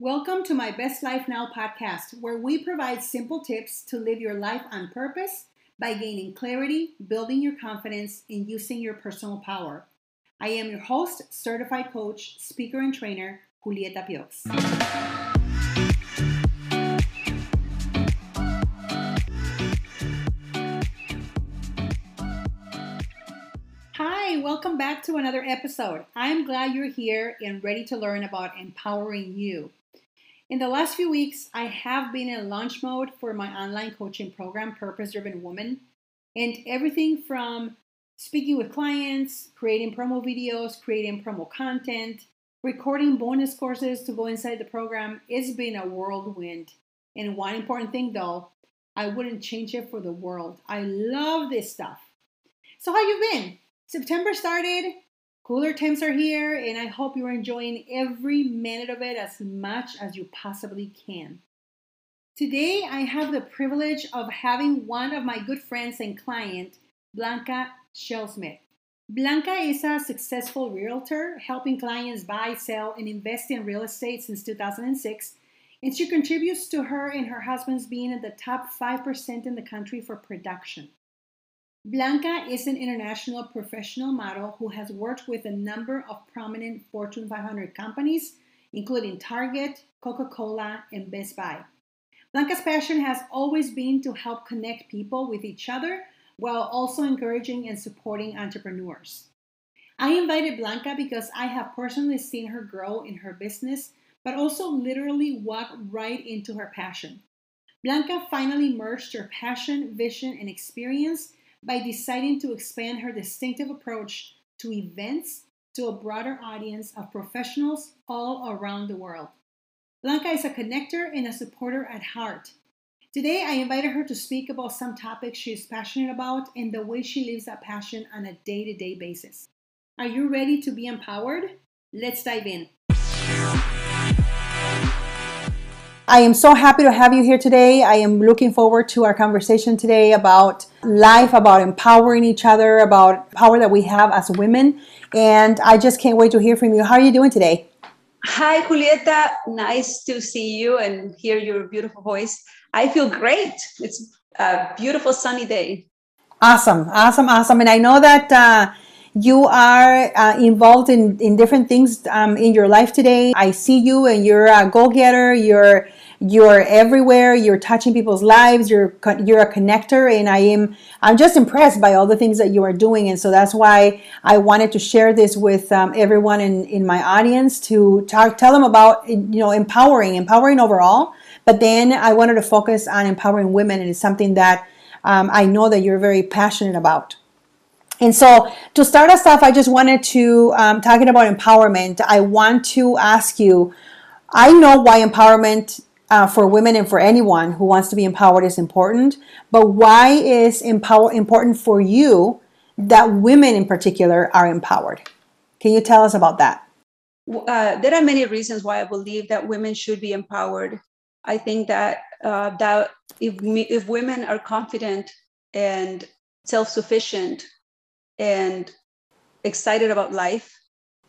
Welcome to my Best Life Now podcast, where we provide simple tips to live your life on purpose by gaining clarity, building your confidence, and using your personal power. I am your host, certified coach, speaker, and trainer, Julieta Piox. Hi, welcome back to another episode. I'm glad you're here and ready to learn about empowering you. In the last few weeks, I have been in launch mode for my online coaching program, Purpose Driven Woman, and everything from speaking with clients, creating promo videos, creating promo content, recording bonus courses to go inside the program. It's been a whirlwind. And one important thing though, I wouldn't change it for the world. I love this stuff. So how you been? September started, cooler temps are here, and I hope you're enjoying every minute of it as much as you possibly can. Today, I have the privilege of having one of my good friends and client, Blanca Shellsmith. Blanca is a successful realtor, helping clients buy, sell, and invest in real estate since 2006, and she contributes to her and her husband's being in the top 5% in the country for production. Blanca is an international professional model who has worked with a number of prominent Fortune 500 companies, including Target, Coca Cola, and Best Buy. Blanca's passion has always been to help connect people with each other while also encouraging and supporting entrepreneurs. I invited Blanca because I have personally seen her grow in her business, but also literally walk right into her passion. Blanca finally merged her passion, vision, and experience by deciding to expand her distinctive approach to events to a broader audience of professionals all around the world. Blanca is a connector and a supporter at heart. Today, I invited her to speak about some topics she is passionate about and the way she lives that passion on a day to day basis. Are you ready to be empowered? Let's dive in. I am so happy to have you here today. I am looking forward to our conversation today about life, about empowering each other, about power that we have as women. And I just can't wait to hear from you. How are you doing today? Hi, Julieta. Nice to see you and hear your beautiful voice. I feel great. It's a beautiful sunny day. Awesome, awesome, awesome. And I know that uh, you are uh, involved in, in different things um, in your life today. I see you and you're a go getter. You're you're everywhere you're touching people's lives you're you're a connector and i am i'm just impressed by all the things that you are doing and so that's why i wanted to share this with um, everyone in in my audience to talk tell them about you know empowering empowering overall but then i wanted to focus on empowering women and it's something that um, i know that you're very passionate about. And so, to start us off, I just wanted to, um, talking about empowerment, I want to ask you I know why empowerment uh, for women and for anyone who wants to be empowered is important. But why is empower important for you that women in particular are empowered? Can you tell us about that? Uh, there are many reasons why I believe that women should be empowered. I think that uh, that if if women are confident and self-sufficient and excited about life,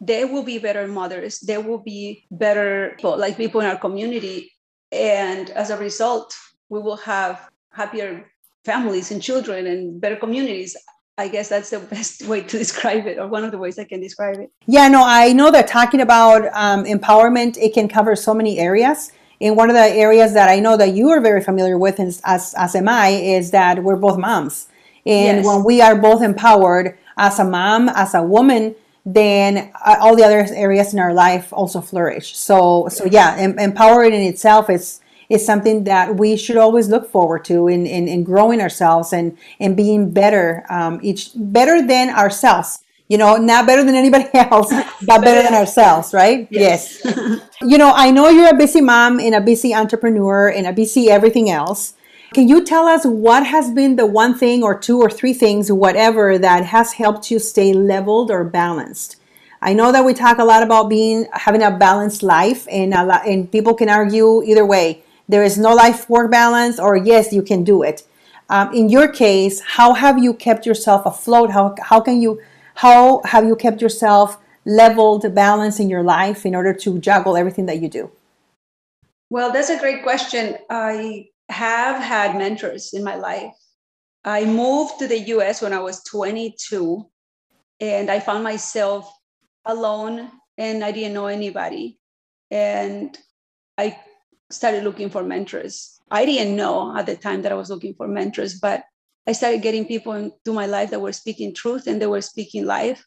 they will be better mothers. They will be better people, like people in our community and as a result, we will have happier families and children and better communities. I guess that's the best way to describe it, or one of the ways I can describe it. Yeah, no, I know that talking about um, empowerment, it can cover so many areas. And one of the areas that I know that you are very familiar with, as, as am I, is that we're both moms. And yes. when we are both empowered as a mom, as a woman, then uh, all the other areas in our life also flourish. So, so yeah, em- empowering in itself is is something that we should always look forward to in, in, in growing ourselves and, and being better, um, each better than ourselves. You know, not better than anybody else, but better than ourselves, right? Yes. yes. you know, I know you're a busy mom and a busy entrepreneur and a busy everything else. Can you tell us what has been the one thing or two or three things, whatever, that has helped you stay leveled or balanced? I know that we talk a lot about being having a balanced life, and a lot, and people can argue either way. There is no life work balance, or yes, you can do it. Um, in your case, how have you kept yourself afloat? How how can you how have you kept yourself leveled, balanced in your life in order to juggle everything that you do? Well, that's a great question. I have had mentors in my life. I moved to the US when I was 22 and I found myself alone and I didn't know anybody. And I started looking for mentors. I didn't know at the time that I was looking for mentors, but I started getting people into my life that were speaking truth and they were speaking life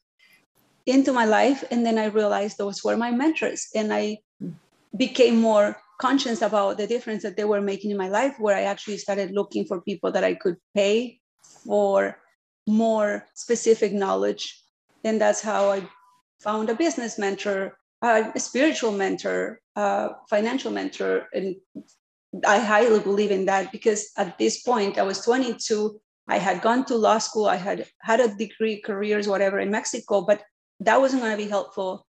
into my life. And then I realized those were my mentors. And I hmm. became more conscious about the difference that they were making in my life, where I actually started looking for people that I could pay for more specific knowledge. And that's how I found a business mentor, a spiritual mentor, a financial mentor. And I highly believe in that because at this point, I was 22. I had gone to law school. I had had a degree, careers, whatever in Mexico, but that wasn't going to be helpful.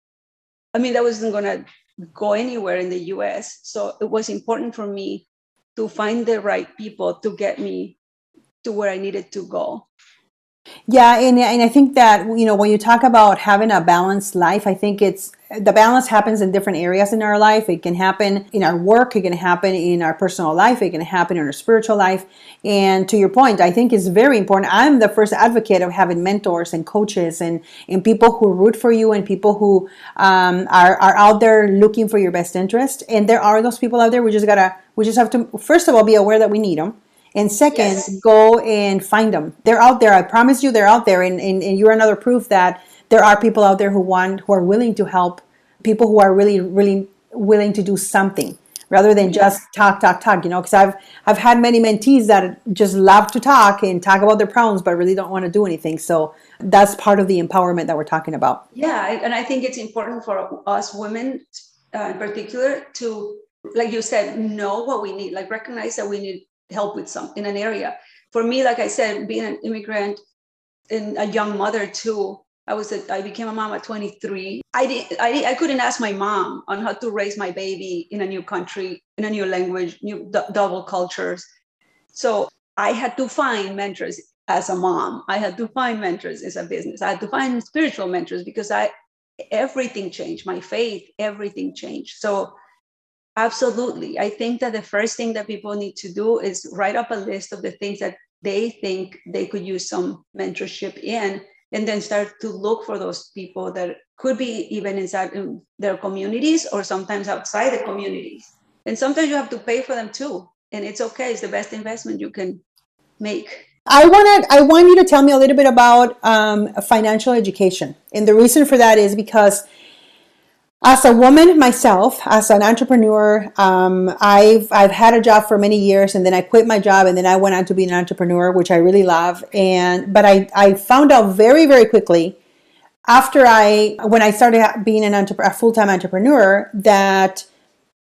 I mean, that wasn't going to go anywhere in the US. So it was important for me to find the right people to get me to where I needed to go. Yeah, and, and I think that you know when you talk about having a balanced life, I think it's the balance happens in different areas in our life. It can happen in our work, it can happen in our personal life, it can happen in our spiritual life. And to your point, I think it's very important. I'm the first advocate of having mentors and coaches and and people who root for you and people who um, are are out there looking for your best interest. And there are those people out there. We just gotta we just have to first of all be aware that we need them and second, yes. go and find them. They're out there. I promise you, they're out there. And, and, and you're another proof that there are people out there who want, who are willing to help, people who are really, really willing to do something rather than just talk, talk, talk. You know, because I've I've had many mentees that just love to talk and talk about their problems, but really don't want to do anything. So that's part of the empowerment that we're talking about. Yeah, and I think it's important for us women, uh, in particular, to like you said, know what we need. Like recognize that we need help with some in an area. For me, like I said, being an immigrant and a young mother too, I was a, I became a mom at 23. I did I, I couldn't ask my mom on how to raise my baby in a new country, in a new language, new d- double cultures. So I had to find mentors as a mom. I had to find mentors as a business. I had to find spiritual mentors because I everything changed. My faith, everything changed. So Absolutely. I think that the first thing that people need to do is write up a list of the things that they think they could use some mentorship in, and then start to look for those people that could be even inside their communities or sometimes outside the communities. And sometimes you have to pay for them too. And it's okay, it's the best investment you can make. I want. I want you to tell me a little bit about um, financial education, and the reason for that is because as a woman myself, as an entrepreneur, um, I've I've had a job for many years, and then I quit my job, and then I went on to be an entrepreneur, which I really love. And but I I found out very very quickly after I when I started being an entrepreneur, a full time entrepreneur, that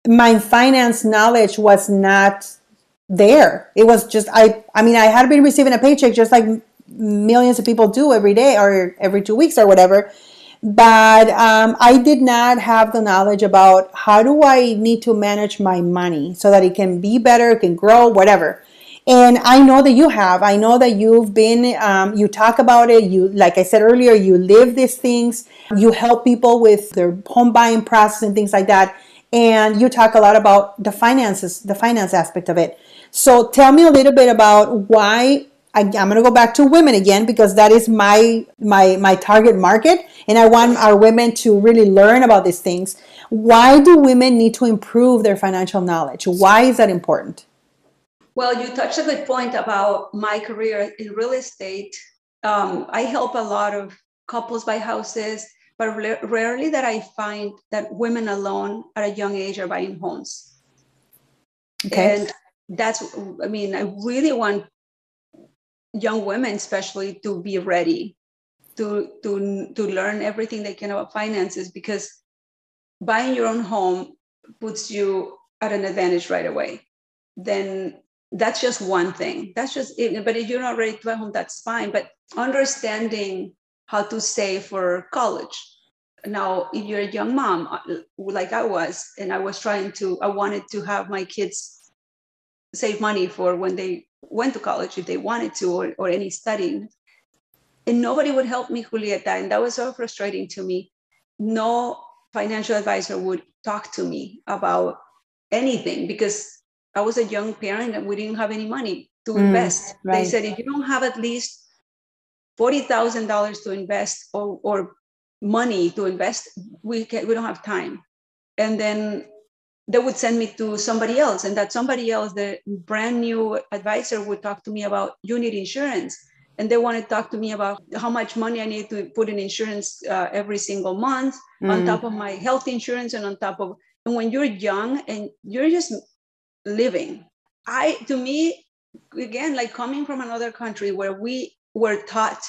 my finance knowledge was not there. It was just I I mean I had been receiving a paycheck just like millions of people do every day or every two weeks or whatever but um, I did not have the knowledge about how do I need to manage my money so that it can be better, it can grow, whatever. And I know that you have. I know that you've been. Um, you talk about it. You, like I said earlier, you live these things. You help people with their home buying process and things like that. And you talk a lot about the finances, the finance aspect of it. So tell me a little bit about why I, am going to go back to women again because that is my my my target market, and I want our women to really learn about these things. Why do women need to improve their financial knowledge? Why is that important? Well, you touched a good point about my career in real estate. Um, I help a lot of couples buy houses, but rarely that I find that women alone at a young age are buying homes. Okay. And that's, I mean, I really want young women especially to be ready to to to learn everything they can about finances because buying your own home puts you at an advantage right away. Then that's just one thing. That's just it. But if you're not ready to buy home that's fine. But understanding how to save for college. Now if you're a young mom uh, like i was and i was trying to i wanted to have my kids save money for when they went to college if they wanted to or, or any studying. And nobody would help me, Julieta. And that was so frustrating to me. No financial advisor would talk to me about anything because I was a young parent and we didn't have any money to mm, invest. Right. They said if you don't have at least forty thousand dollars to invest or, or money to invest, we can, we don't have time. And then they would send me to somebody else, and that somebody else, the brand new advisor, would talk to me about you need insurance, and they want to talk to me about how much money I need to put in insurance uh, every single month mm. on top of my health insurance and on top of. And when you're young and you're just living, I to me again like coming from another country where we were taught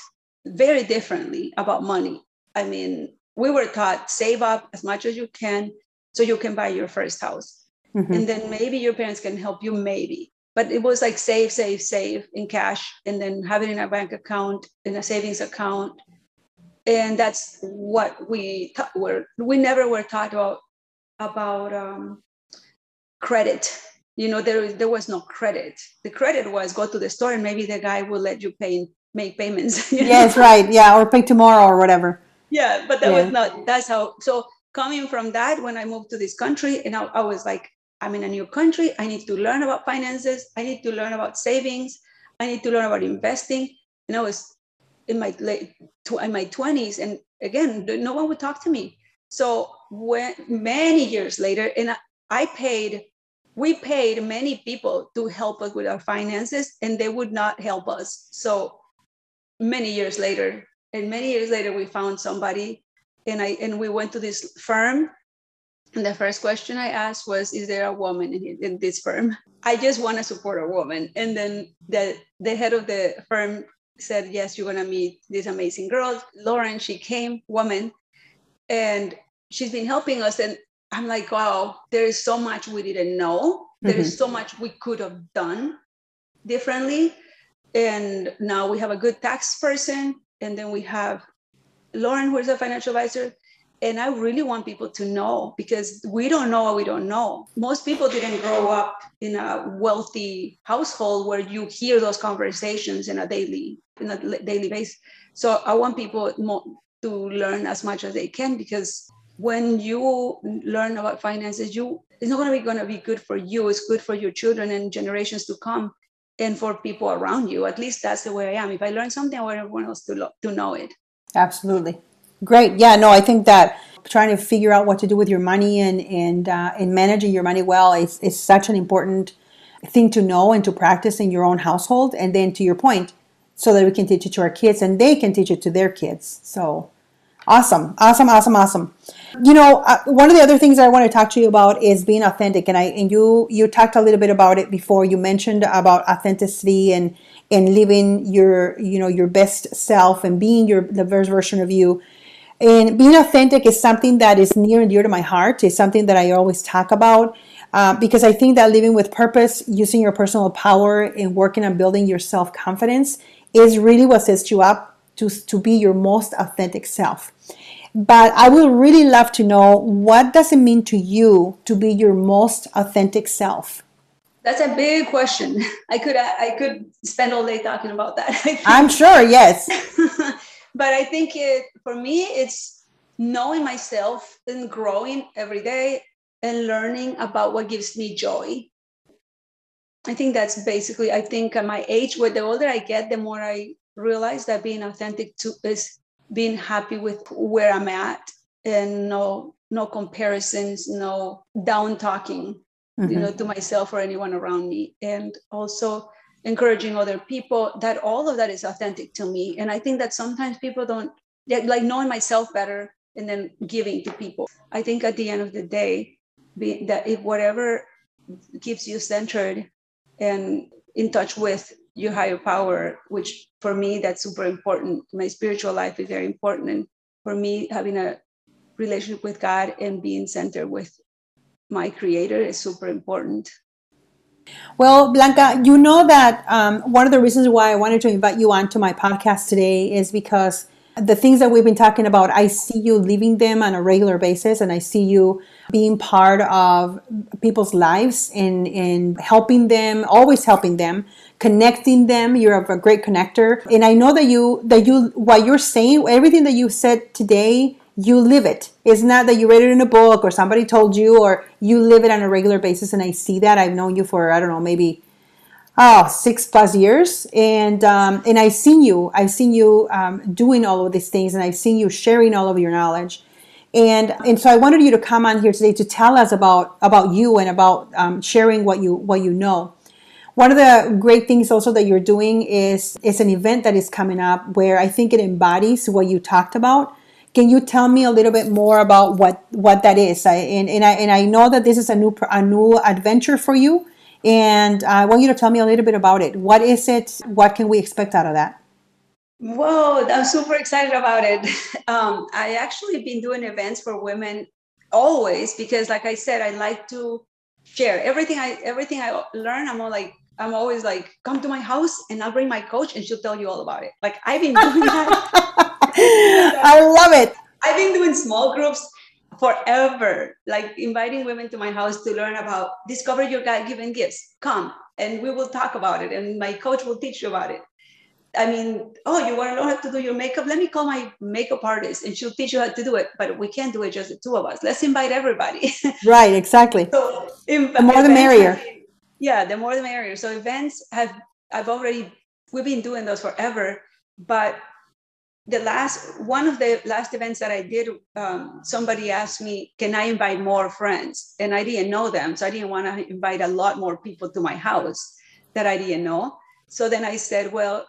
very differently about money. I mean, we were taught save up as much as you can so you can buy your first house. Mm-hmm. And then maybe your parents can help you, maybe. But it was like save, save, save in cash, and then have it in a bank account, in a savings account. And that's what we ta- were. We never were taught about about um, credit. You know, there there was no credit. The credit was go to the store, and maybe the guy will let you pay make payments. Yes, right. Yeah, or pay tomorrow or whatever. Yeah, but that yeah. was not. That's how. So coming from that, when I moved to this country, and I, I was like, I'm in a new country. I need to learn about finances. I need to learn about savings. I need to learn about investing. And I was in my late in my 20s, and again, no one would talk to me. So when many years later, and I, I paid, we paid many people to help us with our finances, and they would not help us. So many years later, and many years later, we found somebody and I and we went to this firm. And the first question I asked was, "Is there a woman in, in this firm?" I just want to support a woman. And then the the head of the firm said, "Yes, you're gonna meet this amazing girl, Lauren. She came, woman, and she's been helping us." And I'm like, "Wow, there is so much we didn't know. There is mm-hmm. so much we could have done differently." And now we have a good tax person, and then we have Lauren, who is a financial advisor, and I really want people to know because we don't know what we don't know. Most people didn't grow up in a wealthy household where you hear those conversations in a daily in a daily basis. So I want people to learn as much as they can because when you learn about finances, you it's not going to be going to be good for you. It's good for your children and generations to come, and for people around you. At least that's the way I am. If I learn something, I want everyone else to lo- to know it. Absolutely. Great. Yeah, no, I think that trying to figure out what to do with your money and and uh, and managing your money well is is such an important thing to know and to practice in your own household. And then to your point, so that we can teach it to our kids and they can teach it to their kids. So awesome, awesome, awesome, awesome. You know, uh, one of the other things I want to talk to you about is being authentic. And I and you you talked a little bit about it before. You mentioned about authenticity and and living your you know your best self and being your the best version of you. And being authentic is something that is near and dear to my heart. It's something that i always talk about uh, because i think that living with purpose using your personal power and working on building your self-confidence is really what sets you up to, to be your most authentic self. But i would really love to know what does it mean to you to be your most authentic self that's a big question. I could I could spend all day talking about that. I'm sure, yes. but I think it for me it's knowing myself and growing every day and learning about what gives me joy. I think that's basically I think at my age where the older I get the more I realize that being authentic to is being happy with where I'm at and no no comparisons, no down talking mm-hmm. you know to myself or anyone around me. And also encouraging other people that all of that is authentic to me. And i think that sometimes people don't like knowing myself better and then giving to people. I think at the end of the day be, that if whatever keeps you centered and in touch with your higher power which for me that's super important. My spiritual life is very important. And for me having a relationship with god and being centered with my creator is super important. Well, Blanca, you know that um, one of the reasons why I wanted to invite you onto my podcast today is because the things that we've been talking about, I see you living them on a regular basis, and I see you being part of people's lives and, and helping them, always helping them, connecting them. You're a great connector, and I know that you that you what you're saying, everything that you said today you live it. It's not that you read it in a book or somebody told you, or you live it on a regular basis. And I see that. I've known you for I don't know maybe oh six plus years, and um, and I've seen you. I've seen you um, doing all of these things, and I've seen you sharing all of your knowledge. And and so I wanted you to come on here today to tell us about about you and about um, sharing what you what you know. One of the great things also that you're doing is is an event that is coming up where I think it embodies what you talked about can you tell me a little bit more about what what that is? I, and and I and I know that this is a new a new adventure for you, and I want you to tell me a little bit about it. What is it? What can we expect out of that? Whoa, I'm super excited about it. Um, I actually been doing events for women always because, like I said, I like to share everything. I everything I learn. I'm all like I'm always like, come to my house and I'll bring my coach and she'll tell you all about it. Like I've been doing that I love it. I've been doing small groups forever, like inviting women to my house to learn about discover your God given gifts. Come and we will talk about it, and my coach will teach you about it. I mean, oh, you want to learn how to do your makeup? Let me call my makeup artist and she'll teach you how to do it. But we can't do it just the two of us. Let's invite everybody. Right, exactly. so, the more the merrier. Yeah, the more the merrier. So events have I've already we've been doing those forever, but the last one of the last events that I did, um, somebody asked me, "Can I invite more friends?" And I didn't know them, so I didn't want to invite a lot more people to my house that I didn't know. So then I said, "Well,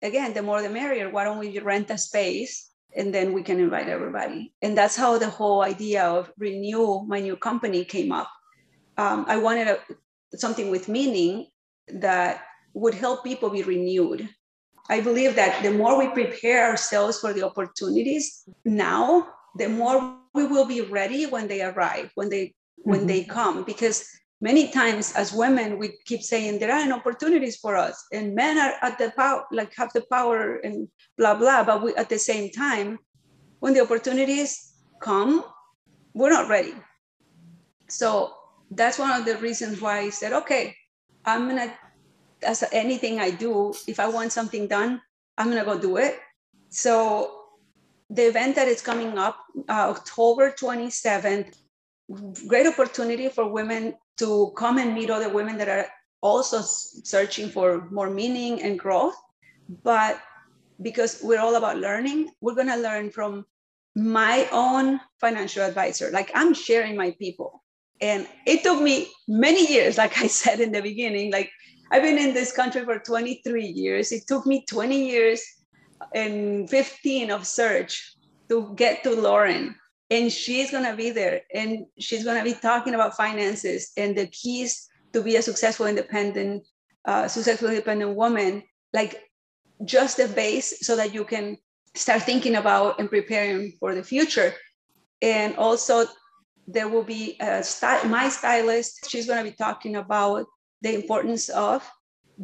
again, the more the merrier. Why don't we rent a space and then we can invite everybody?" And that's how the whole idea of renew my new company came up. Um, I wanted a, something with meaning that would help people be renewed I believe that the more we prepare ourselves for the opportunities now, the more we will be ready when they arrive, when they mm-hmm. when they come. Because many times as women, we keep saying there are no opportunities for us, and men are at the power, like have the power and blah blah. But we at the same time, when the opportunities come, we're not ready. So that's one of the reasons why I said, okay, I'm gonna as anything I do, if I want something done, I'm gonna go do it. So the event that is coming up, uh, October 27th, great opportunity for women to come and meet other women that are also searching for more meaning and growth. But because we're all about learning, we're gonna learn from my own financial advisor. Like I'm sharing my people. And it took me many years, like I said in the beginning, like I've been in this country for 23 years. It took me 20 years and 15 of search to get to Lauren. And she's going to be there and she's going to be talking about finances and the keys to be a successful independent, uh, successful independent woman, like just the base so that you can start thinking about and preparing for the future. And also, there will be a sty- my stylist. She's going to be talking about the importance of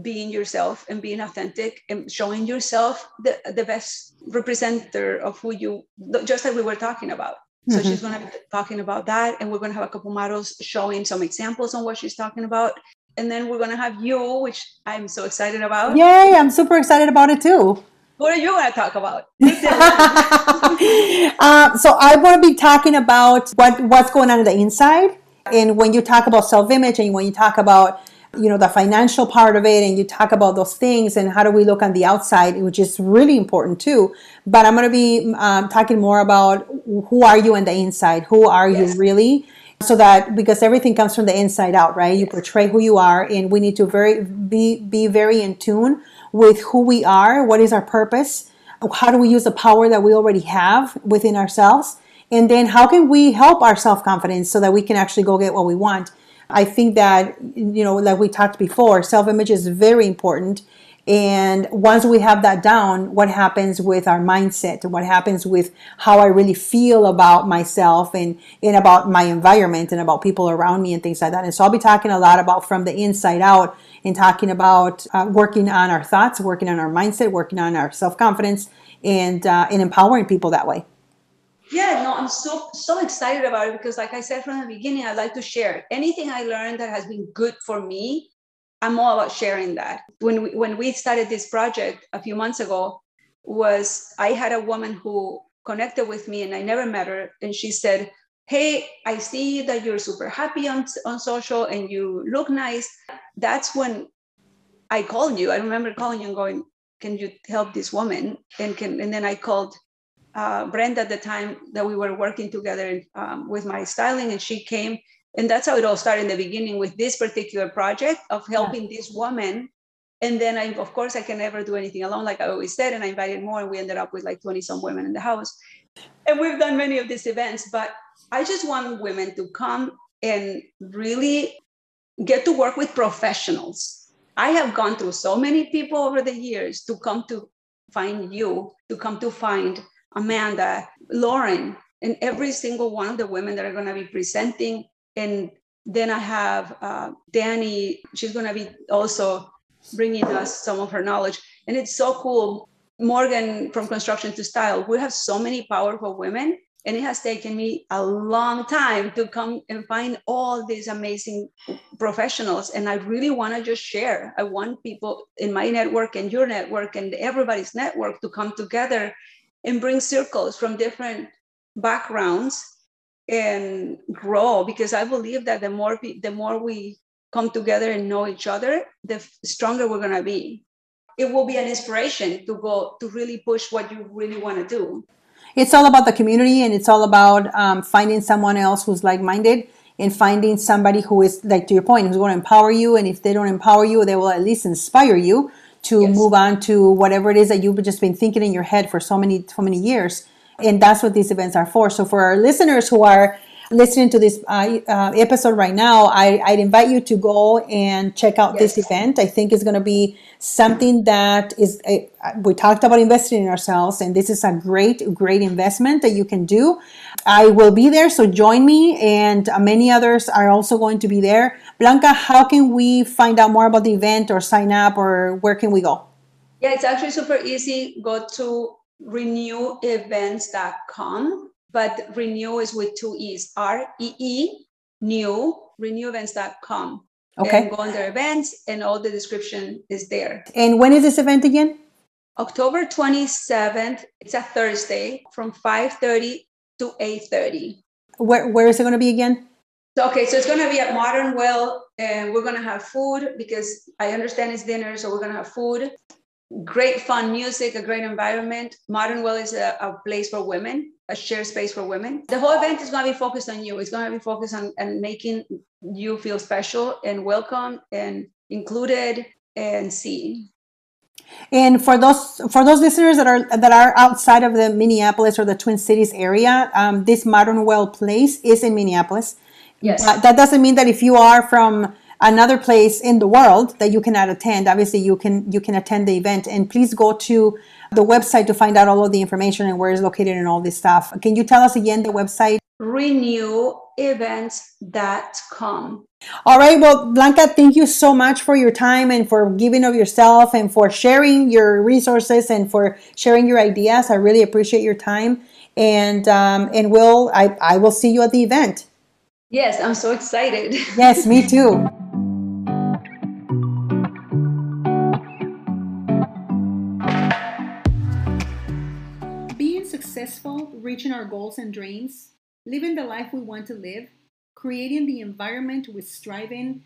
being yourself and being authentic and showing yourself the, the best representative of who you just like we were talking about so mm-hmm. she's going to be talking about that and we're going to have a couple models showing some examples on what she's talking about and then we're going to have you which i'm so excited about yay i'm super excited about it too what are you going to talk about? Uh, so i want to be talking about what what's going on in the inside. And when you talk about self-image and when you talk about you know the financial part of it and you talk about those things and how do we look on the outside which is really important too. But i'm going to be um, talking more about who are you on the inside? Who are yes. you really? So that because everything comes from the inside out right? You portray who you are and we need to very be be very in tune with who we are what is our purpose how do we use the power that we already have within ourselves and then how can we help our self-confidence so that we can actually go get what we want I think that, you know, like we talked before, self image is very important. And once we have that down, what happens with our mindset? What happens with how I really feel about myself and, and about my environment and about people around me and things like that. And so I'll be talking a lot about from the inside out and talking about uh, working on our thoughts, working on our mindset, working on our self confidence, and, uh, and empowering people that way yeah no i'm so so excited about it because like i said from the beginning i like to share anything i learned that has been good for me i'm all about sharing that when we, when we started this project a few months ago was i had a woman who connected with me and I never met her. And she said, Hey, I see that you're super happy on, on social and you look nice. That's when I called you. I remember calling you and going, Can you help this woman? And can and then I called uh, Brenda at the time that we were working together um, with my styling, and she came. And that's how it all started in the beginning with this particular project of helping yeah. this woman and then I, of course, I can never do anything alone, like I always said. And I invited more, and we ended up with like 20 some women in the house. And we've done many of these events, but I just want women to come and really get to work with professionals. I have gone through so many people over the years to come to find you, to come to find Amanda, Lauren, and every single one of the women that are going to be presenting. And then I have uh, Danny, she's going to be also bringing us some of her knowledge. And it's so cool. Morgan from Construction to Style, we have so many powerful women. And it has taken me a long time to come and find all these amazing professionals. And I really want to just share. I want people in my network and your network and everybody's network to come together and bring circles from different backgrounds and grow because I believe that the more the more we come together and know each other, the stronger we're going to be. It will be an inspiration to go to really push what you really want to do. It's all about the community and it's all about um, finding someone else who's like minded and finding somebody who is, like to your point, who's going to empower you. And if they don't empower you, they will at least inspire you to yes. move on to whatever it is that you've just been thinking in your head for so many, so many years. And that's what these events are for. So for our listeners who are listening to this uh, uh, episode right now, I, I'd invite you to go and check out yes. this event. I think it's going to be something that is, a, we talked about investing in ourselves, and this is a great, great investment that you can do. I will be there, so join me, and many others are also going to be there. Blanca, how can we find out more about the event or sign up, or where can we go? Yeah, it's actually super easy. Go to renewevents.com but renew is with two E's, R E E, new, renewevents.com. Okay. And go under events, and all the description is there. And when is this event again? October 27th. It's a Thursday from 5:30 to 8:30. Where Where is it going to be again? Okay, so it's going to be at Modern Well, and we're going to have food because I understand it's dinner, so we're going to have food. Great fun music, a great environment. Modern Well is a, a place for women a shared space for women. The whole event is going to be focused on you. It's going to be focused on, on making you feel special and welcome and included and seen. And for those for those listeners that are that are outside of the Minneapolis or the Twin Cities area, um, this Modern Well place is in Minneapolis. Yes. But that doesn't mean that if you are from another place in the world that you cannot attend. Obviously, you can you can attend the event. And please go to the website to find out all of the information and where it's located and all this stuff. Can you tell us again the website? renewevents.com. All right. Well, Blanca, thank you so much for your time and for giving of yourself and for sharing your resources and for sharing your ideas. I really appreciate your time. And um, and will I, I will see you at the event. Yes, I'm so excited. yes, me too. reaching our goals and dreams, living the life we want to live, creating the environment we're striving,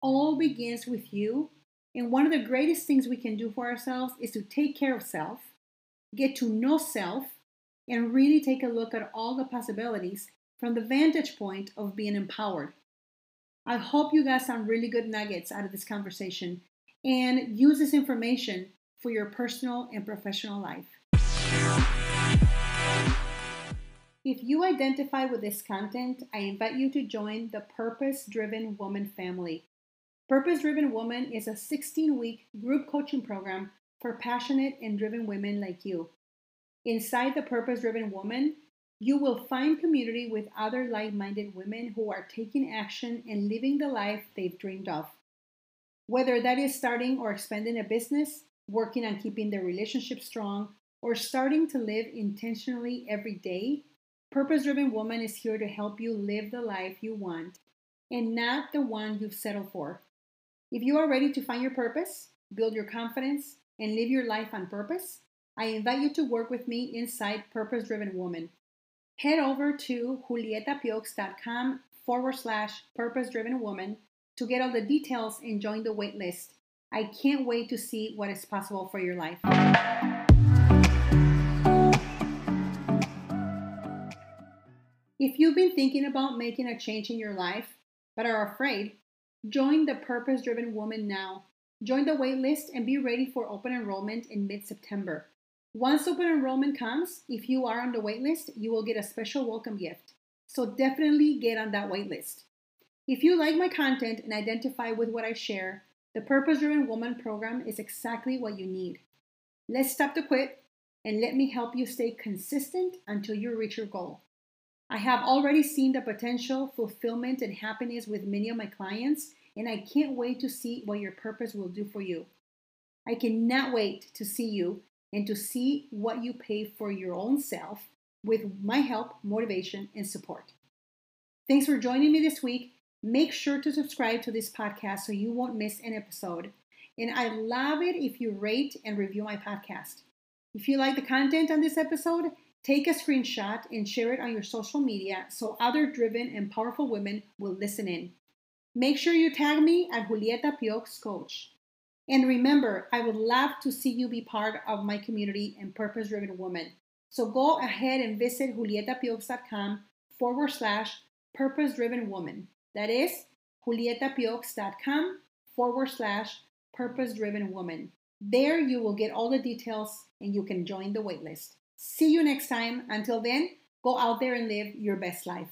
all begins with you. And one of the greatest things we can do for ourselves is to take care of self, get to know self, and really take a look at all the possibilities from the vantage point of being empowered. I hope you got some really good nuggets out of this conversation and use this information for your personal and professional life. If you identify with this content, I invite you to join the Purpose Driven Woman family. Purpose Driven Woman is a 16 week group coaching program for passionate and driven women like you. Inside the Purpose Driven Woman, you will find community with other like minded women who are taking action and living the life they've dreamed of. Whether that is starting or expanding a business, working on keeping their relationship strong, or starting to live intentionally every day, Purpose Driven Woman is here to help you live the life you want and not the one you've settled for. If you are ready to find your purpose, build your confidence, and live your life on purpose, I invite you to work with me inside Purpose Driven Woman. Head over to julietapiox.com forward slash purpose driven woman to get all the details and join the waitlist. I can't wait to see what is possible for your life. If you've been thinking about making a change in your life but are afraid, join the Purpose Driven Woman now. Join the waitlist and be ready for open enrollment in mid September. Once open enrollment comes, if you are on the waitlist, you will get a special welcome gift. So definitely get on that waitlist. If you like my content and identify with what I share, the Purpose Driven Woman program is exactly what you need. Let's stop the quit and let me help you stay consistent until you reach your goal. I have already seen the potential, fulfillment, and happiness with many of my clients, and I can't wait to see what your purpose will do for you. I cannot wait to see you and to see what you pay for your own self with my help, motivation, and support. Thanks for joining me this week. Make sure to subscribe to this podcast so you won't miss an episode. And I love it if you rate and review my podcast. If you like the content on this episode, take a screenshot and share it on your social media so other driven and powerful women will listen in. Make sure you tag me at Julieta Piox Coach. And remember, I would love to see you be part of my community and purpose driven woman. So go ahead and visit julietapiox.com forward slash purpose driven woman. That is julietapiox.com forward slash purpose driven woman. There you will get all the details and you can join the waitlist. See you next time. Until then, go out there and live your best life.